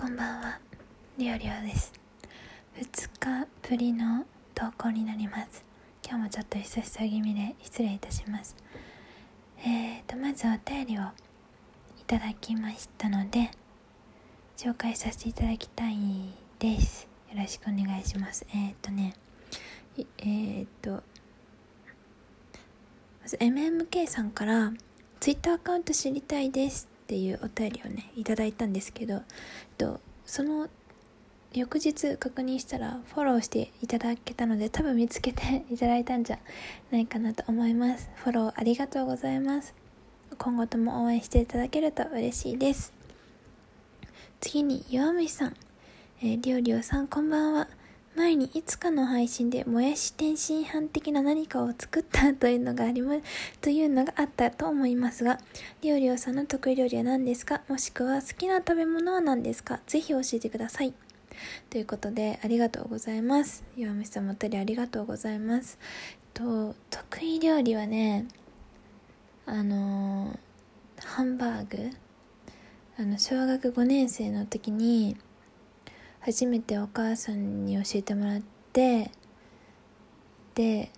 こんばんは。りょうりょうです。2日ぶりの投稿になります。今日もちょっと久々気味で失礼いたします。えーとまずお便りをいただきましたので紹介させていただきたいです。よろしくお願いします。えーとねえーとまず MMK さんから Twitter アカウント知りたいです。っていうお便りをねいただいたんですけどとその翌日確認したらフォローしていただけたので多分見つけていただいたんじゃないかなと思います。フォローありがとうございます。今後とも応援していただけると嬉しいです。次に弱虫さん、えー、りょうりょうさんこんばんは。前にいつかの配信でもやし天津飯的な何かを作ったというのがありま、というのがあったと思いますが、りょうりょうさんの得意料理は何ですか？もしくは好きな食べ物は何ですか？ぜひ教えてください。ということで、ありがとうございます。岩見さんもたりありがとうございます。と、得意料理はね、あのー、ハンバーグ？あの、小学5年生の時に、初めてお母さんに教えてもらってで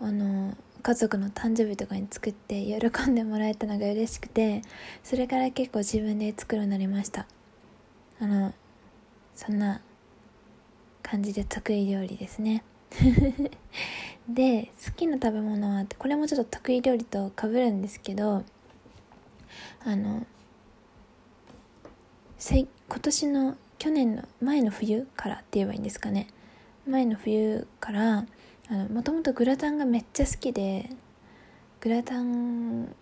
あの家族の誕生日とかに作って喜んでもらえたのが嬉しくてそれから結構自分で作るようになりました。あのそんな感じで得意料理ですね。で好きな食べ物はこれもちょっと得意料理とかぶるんですけどあの今年の去年の前の冬からって言えばいいんですかね。前の冬からもともとグラタンがめっちゃ好きでグラタン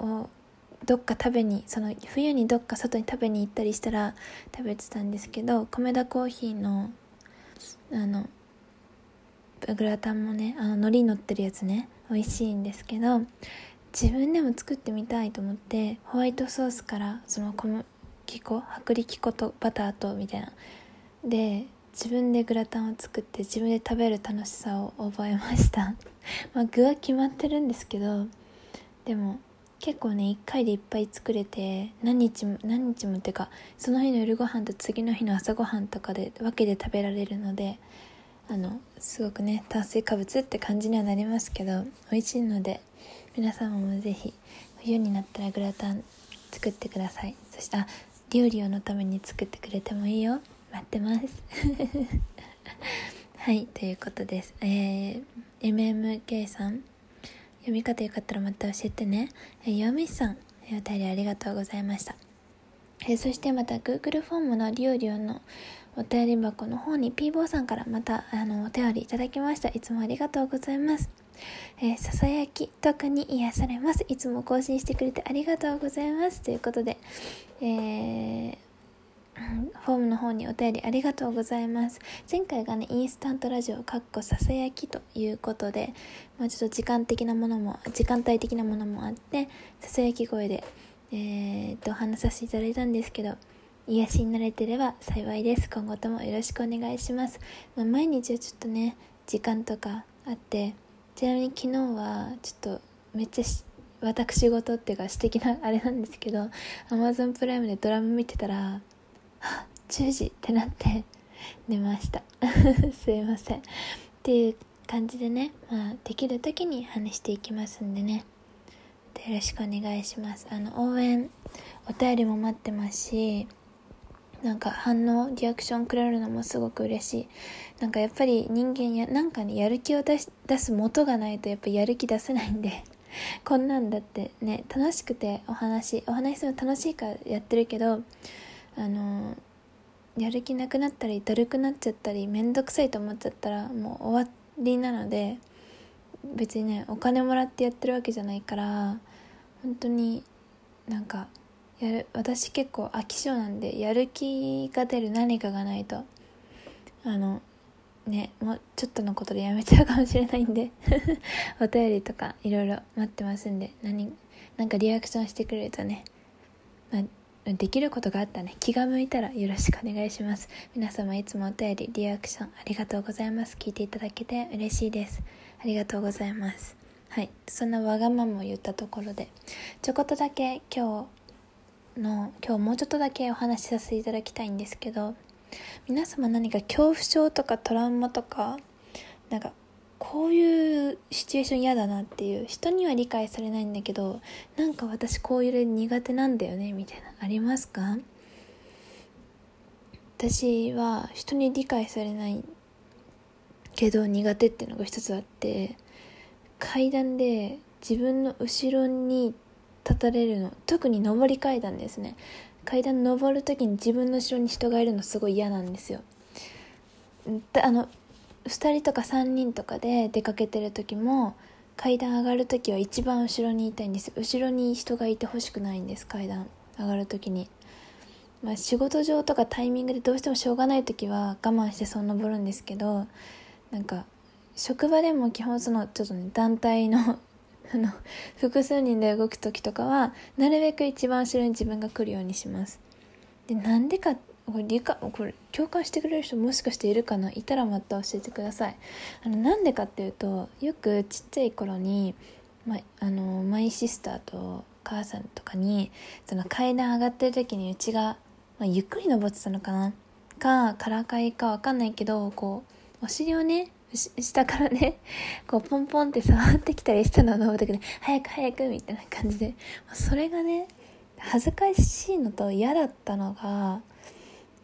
をどっか食べにその冬にどっか外に食べに行ったりしたら食べてたんですけど米田コーヒーのあのグラタンもねあの海苔乗ってるやつね美味しいんですけど自分でも作ってみたいと思ってホワイトソースからその小粉薄力粉とバターとみたいな。で自分でグラタンを作って自分で食べる楽しさを覚えました。まあ具は決まってるんですけどでも結構ね1回でいっぱい作れて何日も何日もっていうかその日の夜ご飯と次の日の朝ごはんとかで分けて食べられるのであのすごくね炭水化物って感じにはなりますけど美味しいので皆様も是非冬になったらグラタン作ってください。そしてあ料理のために作ってくれてもいいよ。待ってます。はいということです。えー、MMK さん。読み方よかったらまた教えてね。えー、よみさん。お便りありがとうございました。えー、そしてまた Google フォームのリオリオのお便り箱の方に P ボーさんからまたあのお便りいただきました。いつもありがとうございます。えー、ささやき特に癒されます。いつも更新してくれてありがとうございます。ということで、えー、フォームの方にお便りありがとうございます。前回がね、インスタントラジオ、かっこささやきということで、まあ、ちょっと時間的なものも、時間帯的なものもあって、ささやき声で、えー、と、話させていただいたんですけど、癒しになれてれば幸いです。今後ともよろしくお願いします。まあ、毎日はちょっとね、時間とかあって、ちなみに昨日はちょっとめっちゃ私事っていうか素敵なあれなんですけど Amazon プライムでドラム見てたら10時ってなって寝ました。すいません。っていう感じでね、まあ、できる時に話していきますんでね。よろしくお願いします。あの応援お便りも待ってますしなんか反応リアクションくれるのもすごく嬉しい。なんかやっぱり人間やなんかねやる気を出し出す元がないとやっぱやる気出せないんで。こんなんだってね楽しくてお話お話するの楽しいからやってるけどあのやる気なくなったりだるくなっちゃったり面倒くさいと思っちゃったらもう終わりなので別にねお金もらってやってるわけじゃないから本当になんかやる。私結構飽き性なんでやる気が出る何かがないとあのねもうちょっとのことでやめちゃうかもしれないんで お便りとかいろいろ待ってますんで何なんかリアクションしてくれるとね、まあ、できることがあったね気が向いたらよろしくお願いします。皆様いつもお便りリアクションありがとうございます。聞いていただけて嬉しいです。ありがとうございます。はい。そんなわがままを言ったところでちょこっとだけ今日の今日もうちょっとだけお話しさせていただきたいんですけど皆様何か恐怖症とかトラウマとかなんかこういうシチュエーション嫌だなっていう人には理解されないんだけどなんか私こういうの苦手なんだよねみたいなありますか？私は人に理解されないけど苦手っていうのが一つあって階段で自分の後ろに立たれるの。特に上り階段ですね。階段登る時に自分の後ろに人がいるのすごい嫌なんですよ。あの2人とか3人とかで出かけてる時も階段上がる時は一番後ろにいたいんです。後ろに人がいてほしくないんです階段上がる時に。まあ仕事上とかタイミングでどうしてもしょうがない時は我慢してそう登るんですけどなんか職場でも基本そのちょっとね団体のあの複数人で動く時とかはなるべく一番後ろに自分が来るようにします。でなんでかこれ理解これ共感してくれる人もしかしているかな？いたらまた教えてください。あのなんでかっていうとよくちっちゃい頃に、ま、あのマイシスターと母さんとかにその階段上がってる時にうちが、ま、ゆっくり登ってたのかな？かからかいかわかんないけどこうお尻をね 下からね、こうポンポンって触ってきたりしたのを登ってくる。早く早くみたいな感じで。それがね、恥ずかしいのと嫌だったのが、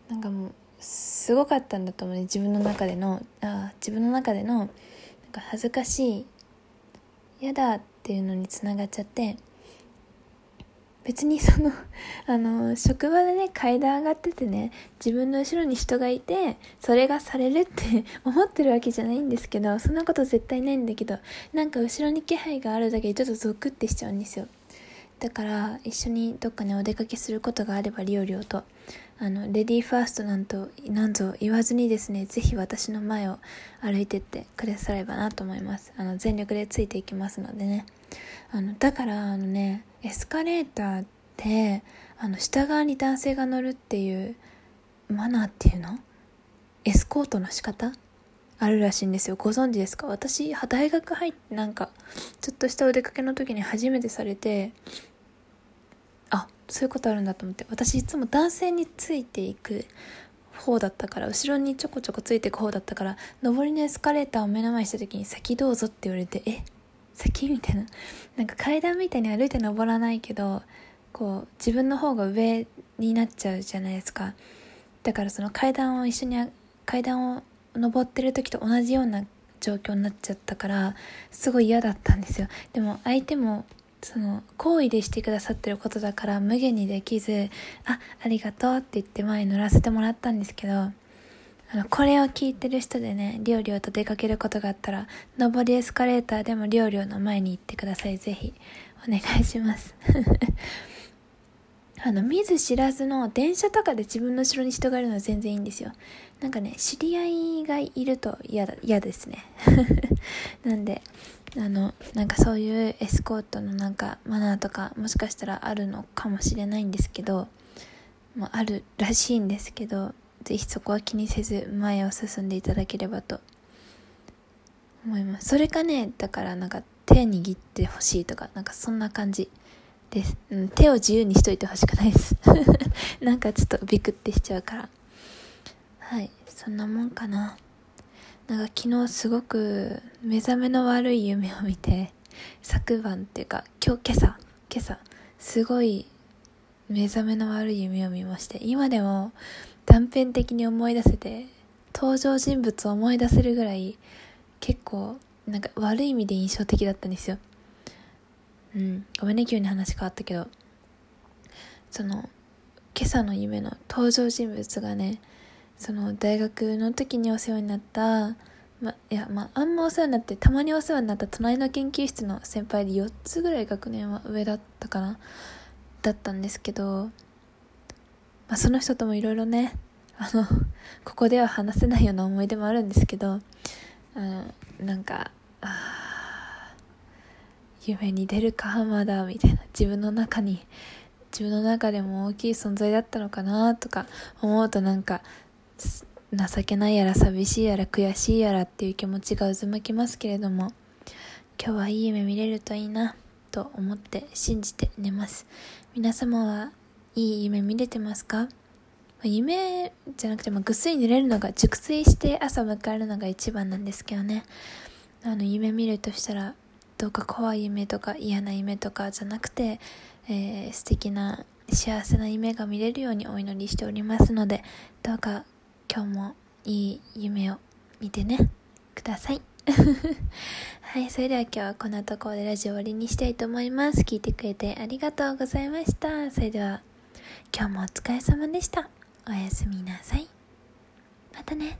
なんかもう、すごかったんだと思うね。自分の中での、あ自分の中での、なんか恥ずかしい、嫌だっていうのにつながっちゃって、別にその あの職場でね階段上がっててね自分の後ろに人がいてそれがされるって 思ってるわけじゃないんですけどそんなこと絶対ないんだけどなんか後ろに気配があるだけでちょっとゾクってしちゃうんですよ。だから一緒にどっかねお出かけすることがあればリオリオと。あのレディーファーストなんとなんぞ言わずにですねぜひ私の前を歩いてってくださればなと思います。あの全力でついていきますのでね。あのだからあのねエスカレーターってあの下側に男性が乗るっていうマナーっていうの？エスコートの仕方？あるらしいんですよ。ご存知ですか？私大学入ってなんかちょっとしたお出かけの時に初めてされてあそういうことあるんだと思って。私いつも男性についていく方だったから後ろにちょこちょこついていく方だったから上りのエスカレーターを目の前にした時に先どうぞって言われてえ？先みたいななんか階段みたいに歩いて登らないけどこう自分の方が上になっちゃうじゃないですか。だからその階段を一緒に階段を登ってる時と同じような状況になっちゃったからすごい嫌だったんですよ。でも相手もその好意でしてくださってることだから無限にできずあありがとうって言って前に乗らせてもらったんですけどあの、これを聞いてる人でね、りょうりょうと出かけることがあったら、上りエスカレーターでもりょうりょうの前に行ってください。ぜひ、お願いします。あの、見ず知らずの電車とかで自分の後ろに人がいるのは全然いいんですよ。なんかね、知り合いがいると嫌だ、嫌ですね。なんで、あの、なんかそういうエスコートのなんかマナーとかもしかしたらあるのかもしれないんですけど、まあ、あるらしいんですけど、ぜひそこは気にせず前を進んでいただければと思います。それかねだからなんか手握ってほしいとかなんかそんな感じです、うん、手を自由にしといてほしくないです。なんかちょっとビクってしちゃうから。はいそんなもんかな。なんか昨日すごく目覚めの悪い夢を見て昨晩っていうか今日今朝今朝すごい目覚めの悪い夢を見まして今でも断片的に思い出せて登場人物を思い出せるぐらい結構なんか悪い意味で印象的だったんですよ。うん。ごめんね急に話変わったけど。その今朝の夢の登場人物がねその大学の時にお世話になったま、いや、まあ、あんまお世話になって、たまにお世話になった隣の研究室の先輩で4つぐらい学年は上だったかな、だったんですけど、まあ、その人ともいろいろねあのここでは話せないような思い出もあるんですけどあのなんかあ夢に出るか浜田みたいな自分の中に自分の中でも大きい存在だったのかなとか思うとなんか情けないやら寂しいやら悔しいやらっていう気持ちが渦巻きますけれども今日はいい夢見れるといいなと思って信じて寝ます。皆様はいい夢見れてますか？夢じゃなくて、まあ、ぐっすり寝れるのが熟睡して朝迎えるのが一番なんですけどねあの夢見るとしたらどうか怖い夢とか嫌な夢とかじゃなくて、えー、素敵な幸せな夢が見れるようにお祈りしておりますのでどうか今日もいい夢を見てねください はい、それでは今日はこんなところでラジオ終わりにしたいと思います。聞いてくれてありがとうございました。それでは今日もお疲れ様でした。おやすみなさい。またね。